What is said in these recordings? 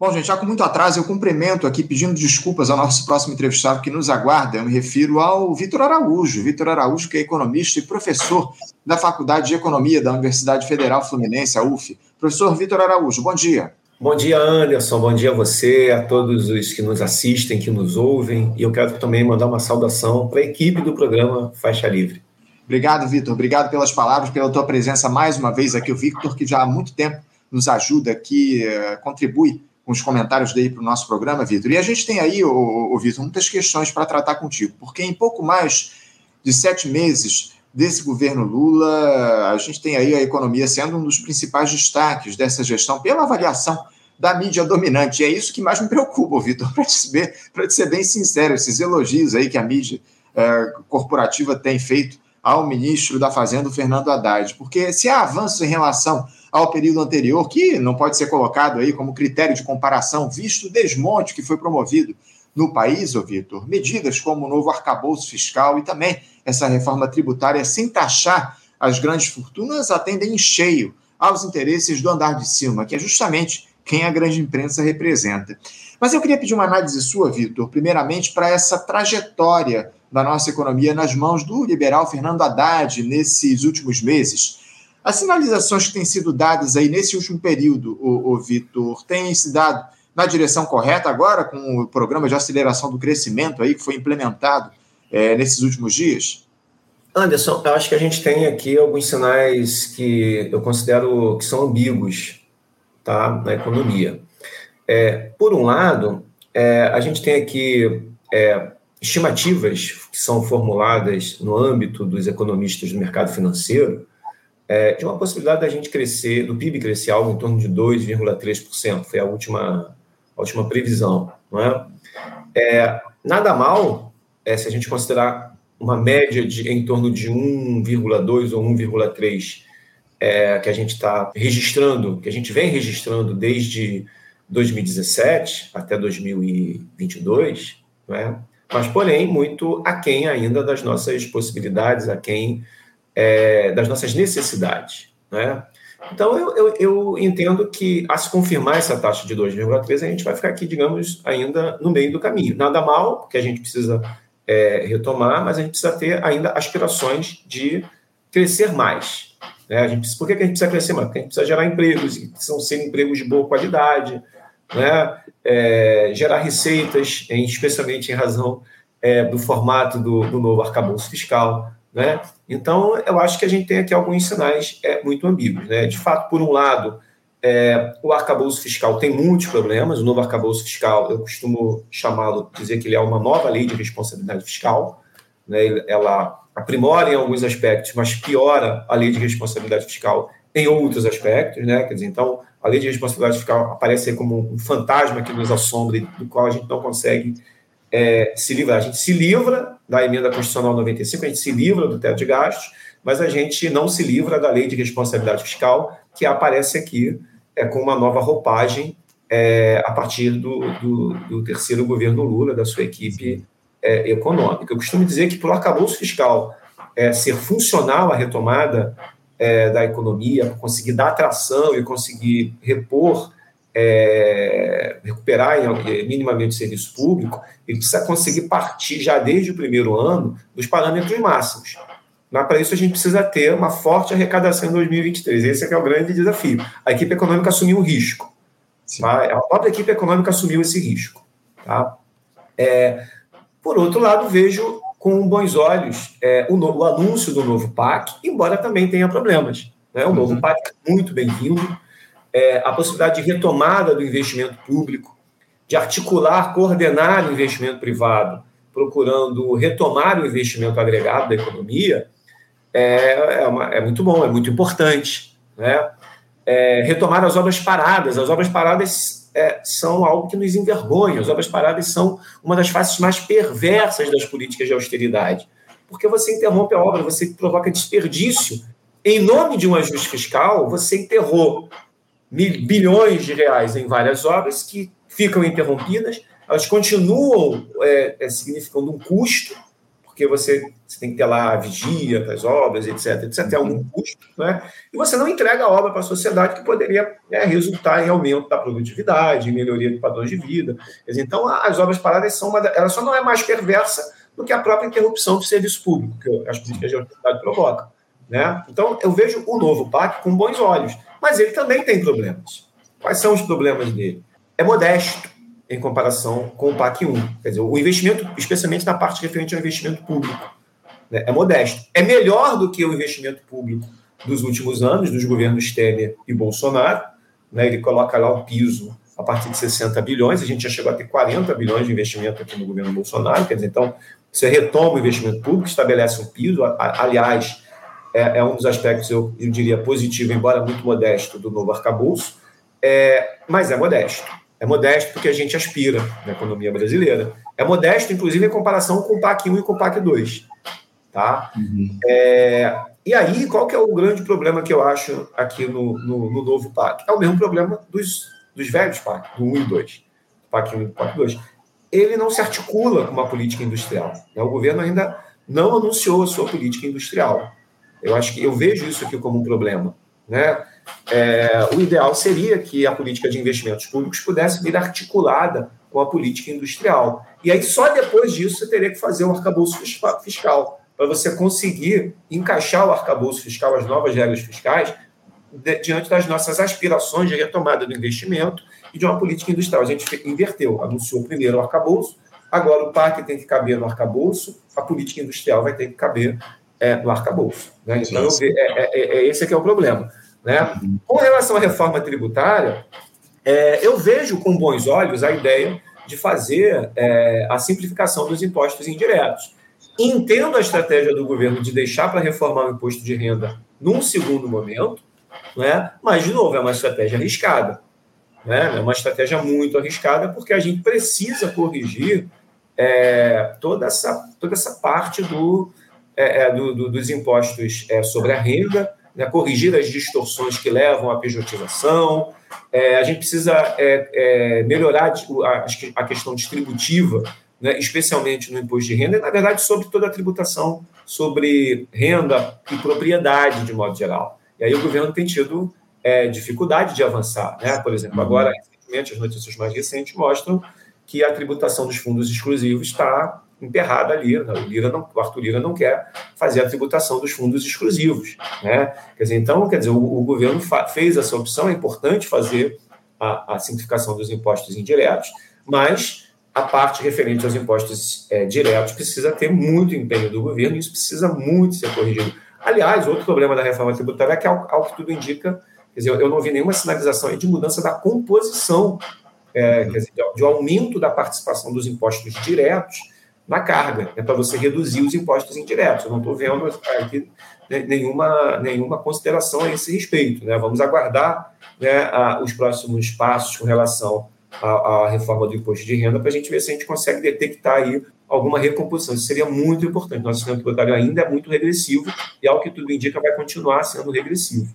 Bom, gente, já com muito atraso, eu cumprimento aqui, pedindo desculpas ao nosso próximo entrevistado que nos aguarda. Eu me refiro ao Vitor Araújo. Vitor Araújo, que é economista e professor da Faculdade de Economia da Universidade Federal Fluminense, a UF. Professor Vitor Araújo, bom dia. Bom dia, Anderson. Bom dia a você, a todos os que nos assistem, que nos ouvem. E eu quero também mandar uma saudação para a equipe do programa Faixa Livre. Obrigado, Vitor. Obrigado pelas palavras, pela tua presença mais uma vez aqui. O Victor, que já há muito tempo nos ajuda aqui, eh, contribui com os comentários dele para o nosso programa, Vitor. E a gente tem aí, o, Vitor, muitas questões para tratar contigo, porque em pouco mais de sete meses desse governo Lula, a gente tem aí a economia sendo um dos principais destaques dessa gestão pela avaliação da mídia dominante. E é isso que mais me preocupa, Vitor, para te, te ser bem sincero, esses elogios aí que a mídia é, corporativa tem feito ao ministro da Fazenda, Fernando Haddad. Porque se há avanço em relação ao período anterior, que não pode ser colocado aí como critério de comparação, visto o desmonte que foi promovido no país, ô Vitor, medidas como o novo arcabouço fiscal e também essa reforma tributária sem taxar as grandes fortunas atendem em cheio aos interesses do andar de cima, que é justamente quem a grande imprensa representa. Mas eu queria pedir uma análise sua, Vitor, primeiramente para essa trajetória da nossa economia nas mãos do liberal Fernando Haddad nesses últimos meses. As sinalizações que têm sido dadas aí nesse último período, o, o Vitor, têm se dado na direção correta agora com o programa de aceleração do crescimento aí que foi implementado é, nesses últimos dias? Anderson, eu acho que a gente tem aqui alguns sinais que eu considero que são ambíguos tá, na economia. É, por um lado, é, a gente tem aqui é, estimativas que são formuladas no âmbito dos economistas do mercado financeiro é, de uma possibilidade da gente crescer, do PIB crescer algo em torno de 2,3%, foi a última, a última previsão. Não é? é nada mal é, se a gente considerar uma média de em torno de 1,2 ou 1,3 é, que a gente está registrando, que a gente vem registrando desde 2017 até 2022, não é? mas porém muito aquém ainda das nossas possibilidades, aquém é, das nossas necessidades. Né? Então, eu, eu, eu, entendo que, a se confirmar essa taxa de 2,3, a gente vai ficar aqui, digamos, ainda no meio do caminho. Nada mal, porque a gente precisa é, retomar, mas a gente precisa ter ainda aspirações de crescer mais. Né? A gente, por que a gente precisa crescer mais? Porque a gente precisa gerar empregos, que precisam ser empregos de boa qualidade, né? É, gerar receitas, especialmente em razão é, do formato do, do novo arcabouço fiscal. Né? Então, eu acho que a gente tem aqui alguns sinais é, muito ambíguos. Né? De fato, por um lado, é, o arcabouço fiscal tem muitos problemas. O novo arcabouço fiscal, eu costumo chamá-lo, dizer que ele é uma nova lei de responsabilidade fiscal. Né? Ela aprimora em alguns aspectos, mas piora a lei de responsabilidade fiscal em outros aspectos. Né? Quer dizer, então, a lei de responsabilidade fiscal aparece como um fantasma que nos assombra e do qual a gente não consegue é, se livrar. A gente se livra da emenda constitucional 95, a gente se livra do teto de gastos, mas a gente não se livra da lei de responsabilidade fiscal, que aparece aqui é, com uma nova roupagem é, a partir do, do, do, terceiro governo Lula, da sua equipe é, econômica. Eu costumo dizer que, para o arcabouço fiscal é, ser funcional à retomada é, da economia, conseguir dar atração e conseguir repor é, recuperar em, minimamente o serviço público, ele precisa conseguir partir já desde o primeiro ano dos parâmetros máximos. Mas para isso a gente precisa ter uma forte arrecadação em 2023. Esse é, que é o grande desafio. A equipe econômica assumiu o risco. Tá? A própria equipe econômica assumiu esse risco. Tá? É, por outro lado, vejo com bons olhos é, o, no, o, anúncio do novo PAC, embora também tenha problemas. Né? O novo uhum. PAC é muito bem-vindo, é, a possibilidade de retomada do investimento público, de articular, coordenar o investimento privado, procurando retomar o investimento agregado da economia, é, é, uma, é muito bom, é muito importante. Né? É, retomar as obras paradas. As obras paradas é, são algo que nos envergonha. As obras paradas são uma das faces mais perversas das políticas de austeridade. Porque você interrompe a obra, você provoca desperdício. Em nome de um ajuste fiscal, você enterrou bilhões de reais em várias obras que ficam interrompidas, elas continuam é, é, significando um custo, porque você, você tem que ter lá a vigia para as obras, etc, etc, tem algum custo, né? E você não entrega a obra para a sociedade que poderia né, resultar em aumento da produtividade, melhoria do padrão de vida. Então, as obras paradas são uma. Ela só não é mais perversa do que a própria interrupção do serviço público, que as políticas de austeridade provocam. Né? Então, eu vejo o novo PAC com bons olhos, mas ele também tem problemas. Quais são os problemas dele? É modesto em comparação com o PAC 1. Quer dizer, o investimento, especialmente na parte referente ao investimento público, né? é modesto. É melhor do que o investimento público dos últimos anos, dos governos Temer e Bolsonaro. Né? Ele coloca lá o piso a partir de 60 bilhões, a gente já chegou a ter 40 bilhões de investimento aqui no governo Bolsonaro, quer dizer, então você retoma o investimento público, estabelece um piso, aliás, é, é um dos aspectos, eu, eu, diria, positivo, embora muito modesto, do novo arcabouço, é, mas é modesto. É modesto porque a gente aspira na economia brasileira. É modesto, inclusive, em comparação com o PAC 1 e com o PAC 2. Tá? Uhum. É, e aí, qual que é o grande problema que eu acho aqui no, no, no novo PAC? É o mesmo problema dos, dos velhos PAC, do 1 e 2. PAC 1 e PAC 2 ele não se articula com uma política industrial. Né? O governo ainda não anunciou a sua política industrial. Eu acho que eu vejo isso aqui como um problema. Né? É, o ideal seria que a política de investimentos públicos pudesse vir articulada com a política industrial. E aí, só depois disso, você teria que fazer um arcabouço fiscal, para você conseguir encaixar o arcabouço fiscal, as novas regras fiscais, diante das nossas aspirações de retomada do investimento e de uma política industrial. A gente inverteu, anunciou primeiro o arcabouço, agora o PAC tem que caber no arcabouço, a política industrial vai ter que caber é, no arcabouço. Né? Então, é, é, é, esse que é o problema. Né? Com relação à reforma tributária, é, eu vejo com bons olhos a ideia de fazer é, a simplificação dos impostos indiretos. Entendo a estratégia do governo de deixar para reformar o imposto de renda num segundo momento, né? mas, de novo, é uma estratégia arriscada. Né? É uma estratégia muito arriscada, porque a gente precisa corrigir é, toda, essa, toda essa parte do, é, é do, do dos impostos é, sobre a renda, né? corrigir as distorções que levam à pejotização. É, a gente precisa é, melhorar a, a, questão distributiva, né? especialmente no imposto de renda, e, na verdade, sobre toda a tributação sobre renda e propriedade, de modo geral. E aí o governo tem tido é, dificuldade de avançar. Né? Por exemplo, uhum. agora, recentemente, as notícias mais recentes mostram que a tributação dos fundos exclusivos está emperrada ali. Né? O, Lira não, o Arthur Lira não quer fazer a tributação dos fundos exclusivos. Né? Quer dizer, então, quer dizer, o, o governo fez essa opção, é importante fazer a, a, simplificação dos impostos indiretos, mas a parte referente aos impostos é, diretos precisa ter muito empenho do governo e isso precisa muito ser corrigido. Aliás, outro problema da reforma tributária é que, ao, ao que tudo indica, Quer dizer, eu não vi nenhuma sinalização de mudança da composição, é, dizer, de aumento da participação dos impostos diretos na carga, é para você reduzir os impostos indiretos. Eu não estou vendo aqui nenhuma, nenhuma consideração a esse respeito. Né? Vamos aguardar né, a, os próximos passos com relação à, reforma do imposto de renda para a gente ver se a gente consegue detectar aí alguma recomposição. Isso seria muito importante. Nosso sistema tributário ainda é muito regressivo e, ao que tudo indica, vai continuar sendo regressivo.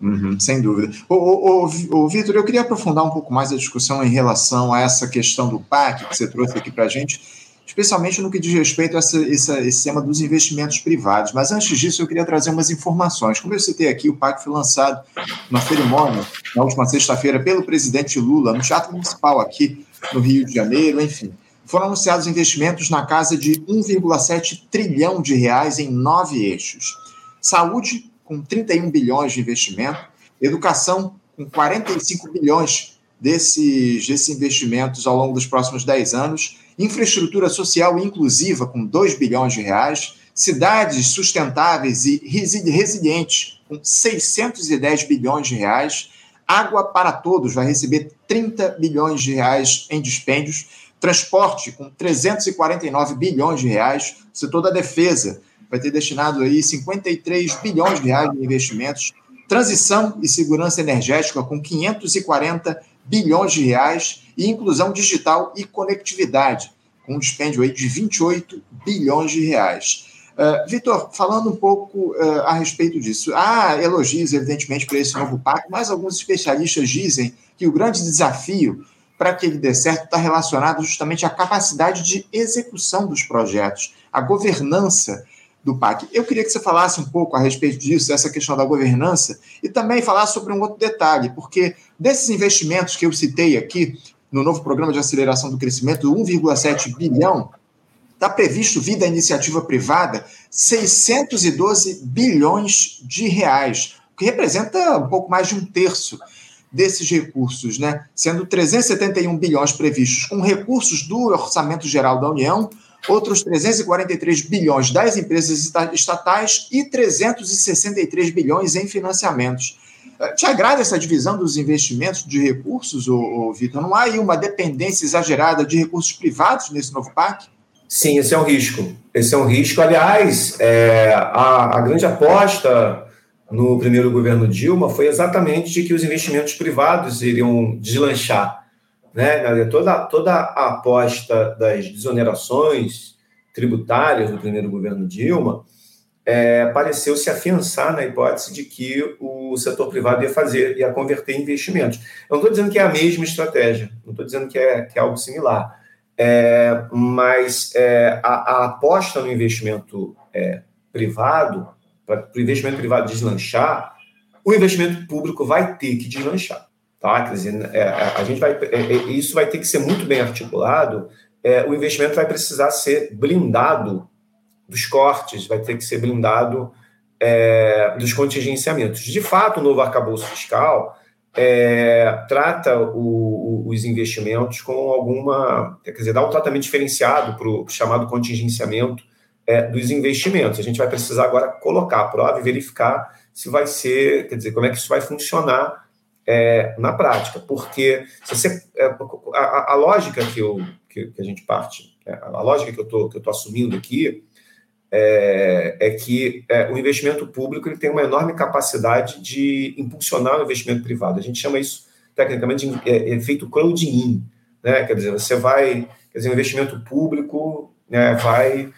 Uhum, sem dúvida. O, o, Vitor, eu queria aprofundar um pouco mais a discussão em relação a essa questão do PAC que você trouxe aqui para a gente, especialmente no que diz respeito a essa, essa, esse tema dos investimentos privados. Mas antes disso, eu queria trazer umas informações. Como eu citei aqui, o PAC foi lançado na cerimônia, na última sexta-feira, pelo presidente Lula, no Teatro Municipal aqui no Rio de Janeiro, enfim. Foram anunciados investimentos na casa de 1,7 trilhão de reais em nove eixos. Saúde, com 31 bilhões de investimento, educação com 45 bilhões desses, desses investimentos ao longo dos próximos 10 anos, infraestrutura social inclusiva com 2 bilhões de reais, cidades sustentáveis e resilientes com 610 bilhões de reais, água para todos vai receber 30 bilhões de reais em dispêndios, transporte com 349 bilhões de reais, setor da defesa vai ter destinado aí 53 bilhões de reais em investimentos, transição e segurança energética com 540 bilhões de reais e inclusão digital e conectividade com um dispêndio aí de 28 bilhões de reais. Uh, Vitor, falando um pouco uh, a respeito disso, há elogios, evidentemente, para esse novo pacto, mas alguns especialistas dizem que o grande desafio para que ele dê certo está relacionado justamente à capacidade de execução dos projetos, à governança do PAC. Eu queria que você falasse um pouco a respeito disso, essa questão da governança, e também falar sobre um outro detalhe, porque desses investimentos que eu citei aqui no novo programa de aceleração do crescimento, 1,7 bilhão, está previsto, via da iniciativa privada, 612 bilhões de reais, o que representa um pouco mais de um terço desses recursos, né? sendo 371 bilhões previstos com recursos do Orçamento Geral da União, outros 343 bilhões das empresas estatais e 363 bilhões em financiamentos. Eh, te agrada essa divisão dos investimentos de recursos, Vitor? Não há aí uma dependência exagerada de recursos privados nesse novo PAC? Sim, esse é um risco. Esse é um risco. Aliás, é, a, a grande aposta no primeiro governo Dilma foi exatamente de que os investimentos privados iriam deslanchar. Né? Toda, toda a aposta das desonerações tributárias do primeiro governo Dilma é, pareceu se afiançar na hipótese de que o setor privado ia fazer, ia converter em investimentos. Eu não estou dizendo que é a mesma estratégia, não estou dizendo que é, que é algo similar, é, mas é, a, a, aposta no investimento é, privado, para o investimento privado deslanchar, o investimento público vai ter que deslanchar. Tá? Quer dizer, é, a gente vai, é, é, isso vai ter que ser muito bem articulado. É, o investimento vai precisar ser blindado dos cortes, vai ter que ser blindado é, dos contingenciamentos. De fato, o novo arcabouço fiscal é, trata o, o, os investimentos com alguma. Quer dizer, dá um tratamento diferenciado para o chamado contingenciamento é, dos investimentos. A gente vai precisar agora colocar a prova e verificar se vai ser, quer dizer, como é que isso vai funcionar é, na prática, porque você, é, a, a, lógica que, eu, que, que, a gente parte, é, a lógica que eu estou assumindo aqui é, é que é, o investimento público ele tem uma enorme capacidade de impulsionar o investimento privado. A gente chama isso tecnicamente de é, efeito crowd-in, né? Quer dizer, você vai, quer dizer, o investimento público né, vai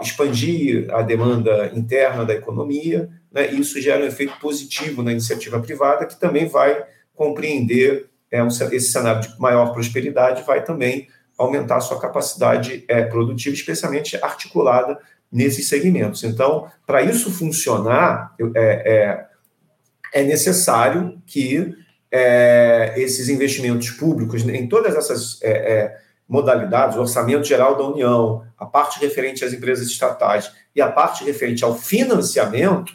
expandir a demanda interna da economia né, isso gera um efeito positivo na iniciativa privada, que também vai compreender é, um, esse cenário de maior prosperidade, vai também aumentar a sua capacidade é, produtiva, especialmente articulada nesses segmentos. Então, para isso funcionar, é, é, é necessário que é, esses investimentos públicos, em todas essas é, é, modalidades, o orçamento geral da União, a parte referente às empresas estatais e a parte referente ao financiamento,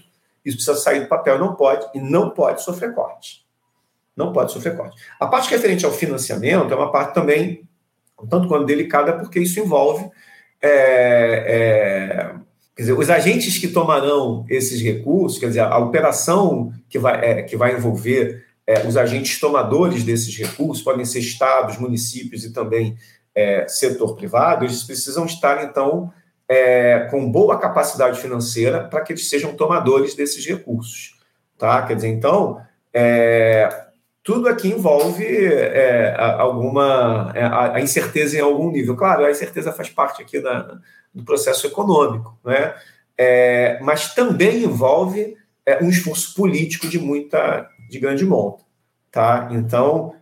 isso precisa sair do papel, não pode, e não pode sofrer corte. Não pode sofrer corte. A parte referente ao financiamento é uma parte também, tanto quanto delicada, porque isso envolve. É, é, quer dizer, os agentes que tomarão esses recursos, quer dizer, a operação que vai, é, que vai envolver é, os agentes tomadores desses recursos, podem ser estados, municípios e também é, setor privado, eles precisam estar, então, é, com boa capacidade financeira para que eles sejam tomadores desses recursos. Tá? Quer dizer, então, é, tudo aqui envolve é, alguma é, a, incerteza em algum nível. Claro, a incerteza faz parte aqui da, do processo econômico, né? É, mas também envolve é, um esforço político de muita, de grande monta. Tá? Então,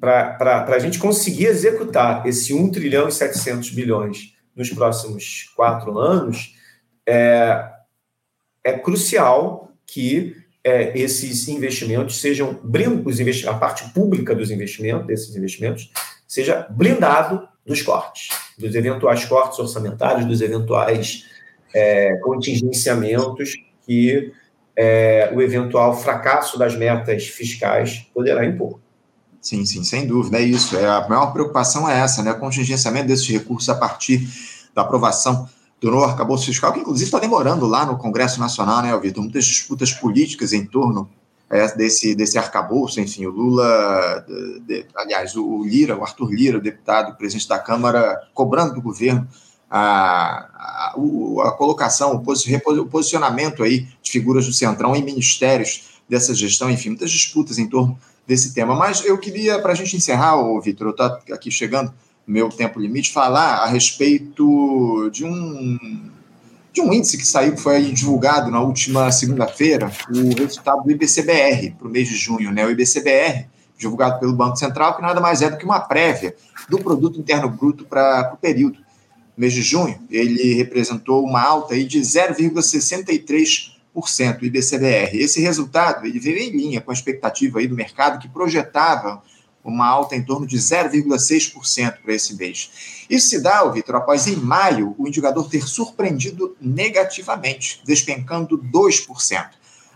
para a gente conseguir executar esse 1 trilhão e 700 bilhões nos próximos quatro anos, é, é crucial que é, esses investimentos sejam os a parte pública dos investimentos, desses investimentos, seja blindado dos cortes, dos eventuais cortes orçamentários, dos eventuais é, contingenciamentos que é, o eventual fracasso das metas fiscais poderá impor. Sim, sim, sem dúvida, é isso. É, a maior preocupação é essa, né? O contingenciamento desses recursos a partir da aprovação do novo arcabouço fiscal, que inclusive está demorando lá no Congresso Nacional, né, Vitor? Muitas disputas políticas em torno é, desse, desse arcabouço, enfim, o Lula, de, de, aliás, o Lira, o Arthur Lira, deputado, presidente da Câmara, cobrando do governo a, a, a colocação, o posicionamento aí de figuras do Centrão em ministérios dessa gestão, enfim, muitas disputas em torno desse tema. Mas eu queria, para a gente encerrar, Vitor, eu estou aqui chegando meu tempo limite, falar a respeito de um, de um índice que saiu, que foi divulgado na última segunda-feira, o resultado do IBCBR para o mês de junho. Né? O IBCBR divulgado pelo Banco Central, que nada mais é do que uma prévia do produto interno bruto para o período. No mês de junho, ele representou uma alta aí de 0,63% o IBCBR. Esse resultado ele veio em linha com a expectativa aí do mercado que projetava uma alta em torno de 0,6% para esse mês. Isso se dá, Vitor, após em maio o indicador ter surpreendido negativamente, despencando 2%.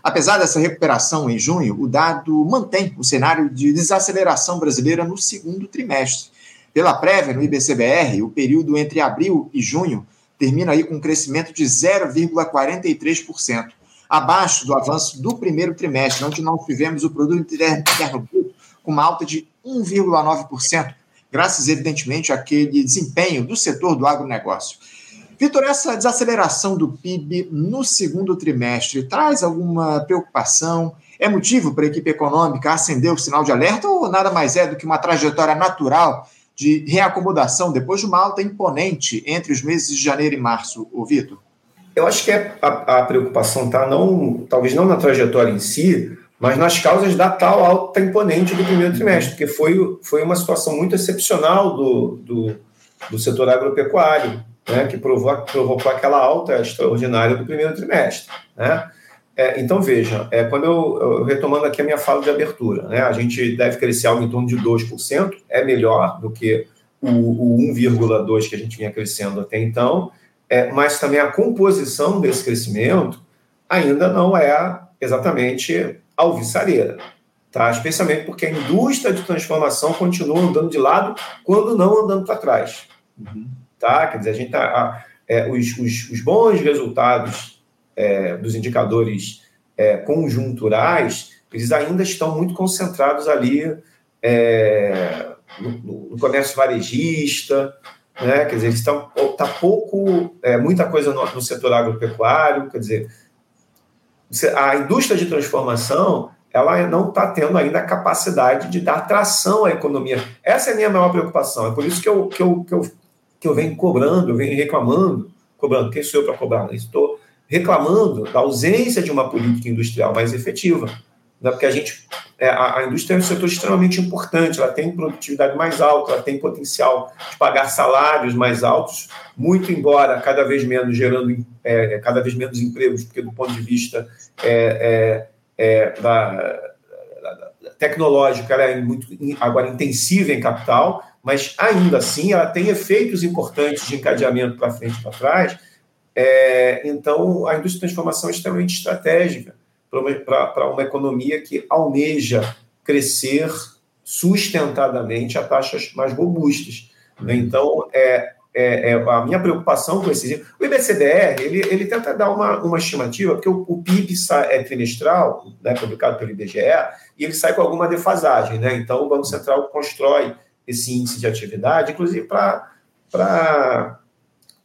Apesar dessa recuperação em junho, o dado mantém o cenário de desaceleração brasileira no segundo trimestre. Pela prévia no IBCBR, o período entre abril e junho termina aí com um crescimento de 0,43%, abaixo do avanço do primeiro trimestre, onde nós tivemos o produto interno bruto com uma alta de 1,9%, graças, evidentemente, àquele desempenho do setor do agronegócio. Vitor, essa desaceleração do PIB no segundo trimestre traz alguma preocupação? É motivo para a equipe econômica acender o sinal de alerta ou nada mais é do que uma trajetória natural de reacomodação depois de uma alta imponente entre os meses de janeiro e março, Vitor? Eu acho que é a, a preocupação está não, talvez não na trajetória em si, mas nas causas da tal alta imponente do primeiro trimestre, porque foi, foi uma situação muito excepcional do, do, do setor agropecuário, né, que provocou, aquela alta extraordinária do primeiro trimestre. Né? É, então, veja, é, quando eu, eu, retomando aqui a minha fala de abertura, né, a gente deve crescer algo em torno de 2%, é melhor do que o, o 1,2% que a gente vinha crescendo até então, é, mas também a composição desse crescimento ainda não é exatamente alvissareira, tá? especialmente porque a indústria de transformação continua andando de lado, quando não andando para trás. Uhum. Tá? Quer dizer, a gente tá, é, os, os, os, bons resultados é, dos indicadores é, conjunturais, eles ainda estão muito concentrados ali é, no, no, comércio varejista, né? quer dizer, estão tá pouco, é, muita coisa no, no setor agropecuário, quer dizer, a indústria de transformação ela não está tendo ainda a capacidade de dar tração à economia. Essa é a minha maior preocupação. É por isso que eu, que eu, que eu, que eu venho cobrando, eu venho reclamando, cobrando, quem sou eu para cobrar? Estou reclamando da ausência de uma política industrial mais efetiva. Né? Porque a gente, é, a, a, indústria é um setor extremamente importante, ela tem produtividade mais alta, ela tem potencial de pagar salários mais altos, muito embora cada vez menos gerando é, cada vez menos empregos, porque do ponto de vista é, é, é da, da, tecnológico, ela é muito agora intensiva em capital, mas ainda assim ela tem efeitos importantes de encadeamento para frente e para trás. É, então, a indústria de transformação é extremamente estratégica para uma, economia que almeja crescer sustentadamente a taxas mais robustas. Né? Então, é, é, é, a minha preocupação com esse. O IBCDR, ele, ele tenta dar uma, uma estimativa, porque o, o PIB é trimestral, né, publicado pelo IBGE, e ele sai com alguma defasagem. Né? Então, o Banco Central constrói esse índice de atividade, inclusive para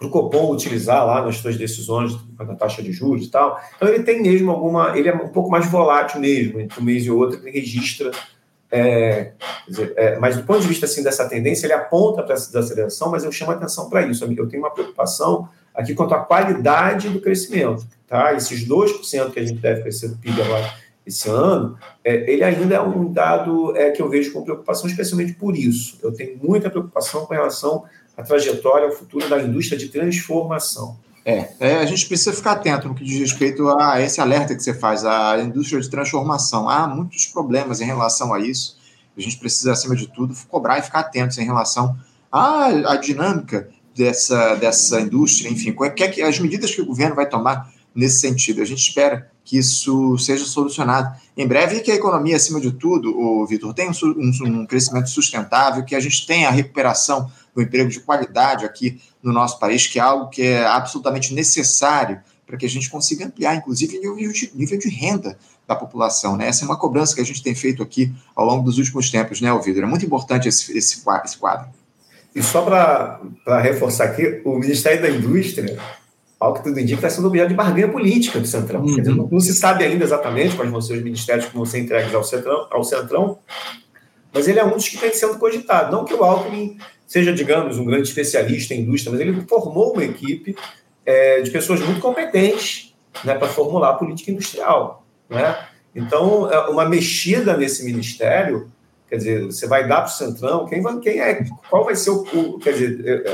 o Copom utilizar lá nas suas decisões da taxa de juros e tal. Então, ele tem mesmo alguma. Ele é um pouco mais volátil mesmo, entre um mês e outro, ele registra é, dizer, é, mas do ponto de vista assim, dessa tendência, ele aponta para essa desaceleração, mas eu chamo atenção para isso. Eu tenho uma preocupação aqui quanto à qualidade do crescimento. Tá? Esses 2% que a gente deve crescer do PIB agora esse ano, é, ele ainda é um dado é, que eu vejo com preocupação, especialmente por isso. Eu tenho muita preocupação com relação à trajetória, ao futuro da indústria de transformação. É, é, a gente precisa ficar atento no que diz respeito a esse alerta que você faz, à indústria de transformação. Há muitos problemas em relação a isso. A gente precisa, acima de tudo, cobrar e ficar atentos em relação à, à dinâmica dessa, dessa indústria, enfim, qual é, que, as medidas que o governo vai tomar nesse sentido. A gente espera que isso seja solucionado em breve e que a economia, acima de tudo, o Vitor, tenha um, um, um crescimento sustentável, que a gente tenha a recuperação do emprego de qualidade aqui no nosso país, que é algo que é absolutamente necessário para que a gente consiga ampliar, inclusive, o nível de, renda da população. Né? Essa é uma cobrança que a gente tem feito aqui ao longo dos últimos tempos, né, Alvido? É muito importante esse, esse, esse quadro. E só para reforçar aqui, o Ministério da Indústria, ao que tudo indica, está sendo objeto de barganha política do Centrão. Uhum. Dizer, não, não, se sabe ainda exatamente quais vão ser os ministérios que vão ser entregues ao Centrão, ao Centrão mas ele é um dos que tem sendo cogitado. Não que o Alckmin seja, digamos, um grande especialista em indústria, mas ele formou uma equipe é, de pessoas muito competentes né, para formular a política industrial. Né? Então, é, uma mexida nesse ministério Quer dizer, você vai dar para o Centrão, quem, vai, quem é, qual vai ser o. Quer dizer,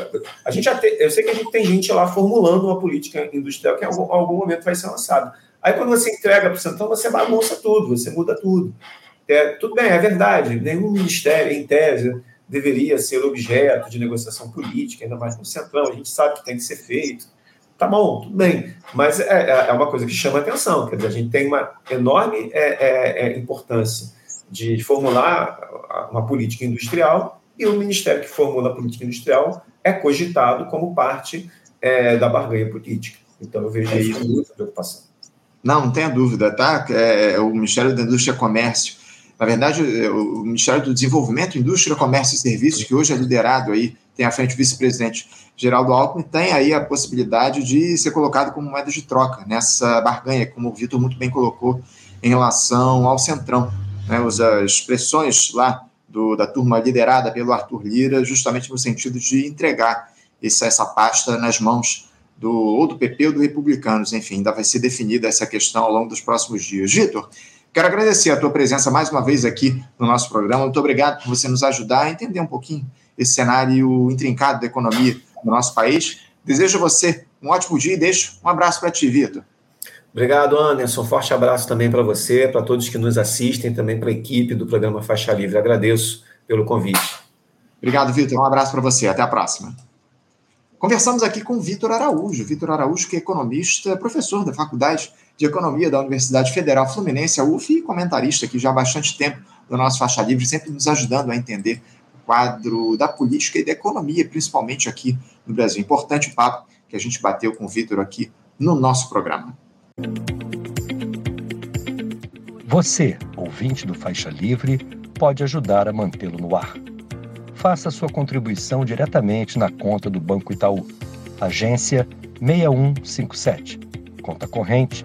a gente te, eu sei que a gente tem gente lá formulando uma política industrial que em algum, algum momento vai ser lançada. Aí quando você entrega para o Centrão, você bagunça tudo, você muda tudo. É, tudo bem, é verdade, nenhum ministério, em tese, deveria ser objeto de negociação política, ainda mais no Centrão, a gente sabe que tem que ser feito. Tá bom, tudo bem, mas é, é, é uma coisa que chama atenção, quer dizer, a gente tem uma enorme é, é, é importância de formular uma política industrial e o ministério que formula a política industrial é cogitado como parte da barganha política. Então, eu vejo isso com muita preocupação. Não, não tenha dúvida, tá? É, o Ministério da Indústria e Comércio na verdade, o Ministério do Desenvolvimento, Indústria, Comércio e Serviços, que hoje é liderado aí, tem à frente o vice-presidente Geraldo Alckmin, tem aí a possibilidade de ser colocado como moeda de troca nessa barganha, como o Vitor muito bem colocou, em relação ao Centrão. Né, as pressões lá do, da turma liderada pelo Arthur Lira, justamente no sentido de entregar essa, essa pasta nas mãos do, ou do PP ou do Republicanos, enfim, ainda vai ser definida essa questão ao longo dos próximos dias. Vitor, Quero agradecer a tua presença mais uma vez aqui no nosso programa. Muito obrigado por você nos ajudar a entender um pouquinho esse cenário intrincado da economia no nosso país. Desejo a você um ótimo dia e deixo um abraço para ti, Vitor. Obrigado, Anderson. Forte abraço também para você, para todos que nos assistem, também para a equipe do programa Faixa Livre. Agradeço pelo convite. Obrigado, Vitor. Um abraço para você. Até a próxima. Conversamos aqui com Vitor Araújo. Vitor Araújo, que é economista, professor da Faculdade de Economia da Universidade Federal Fluminense, a UF, e comentarista aqui já há bastante tempo do nosso Faixa Livre, sempre nos ajudando a entender o quadro da política e da economia, principalmente aqui no Brasil. Importante o papo que a gente bateu com o Vitor aqui no nosso programa. Você, ouvinte do Faixa Livre, pode ajudar a mantê-lo no ar faça sua contribuição diretamente na conta do Banco Itaú. Agência 6157. Conta corrente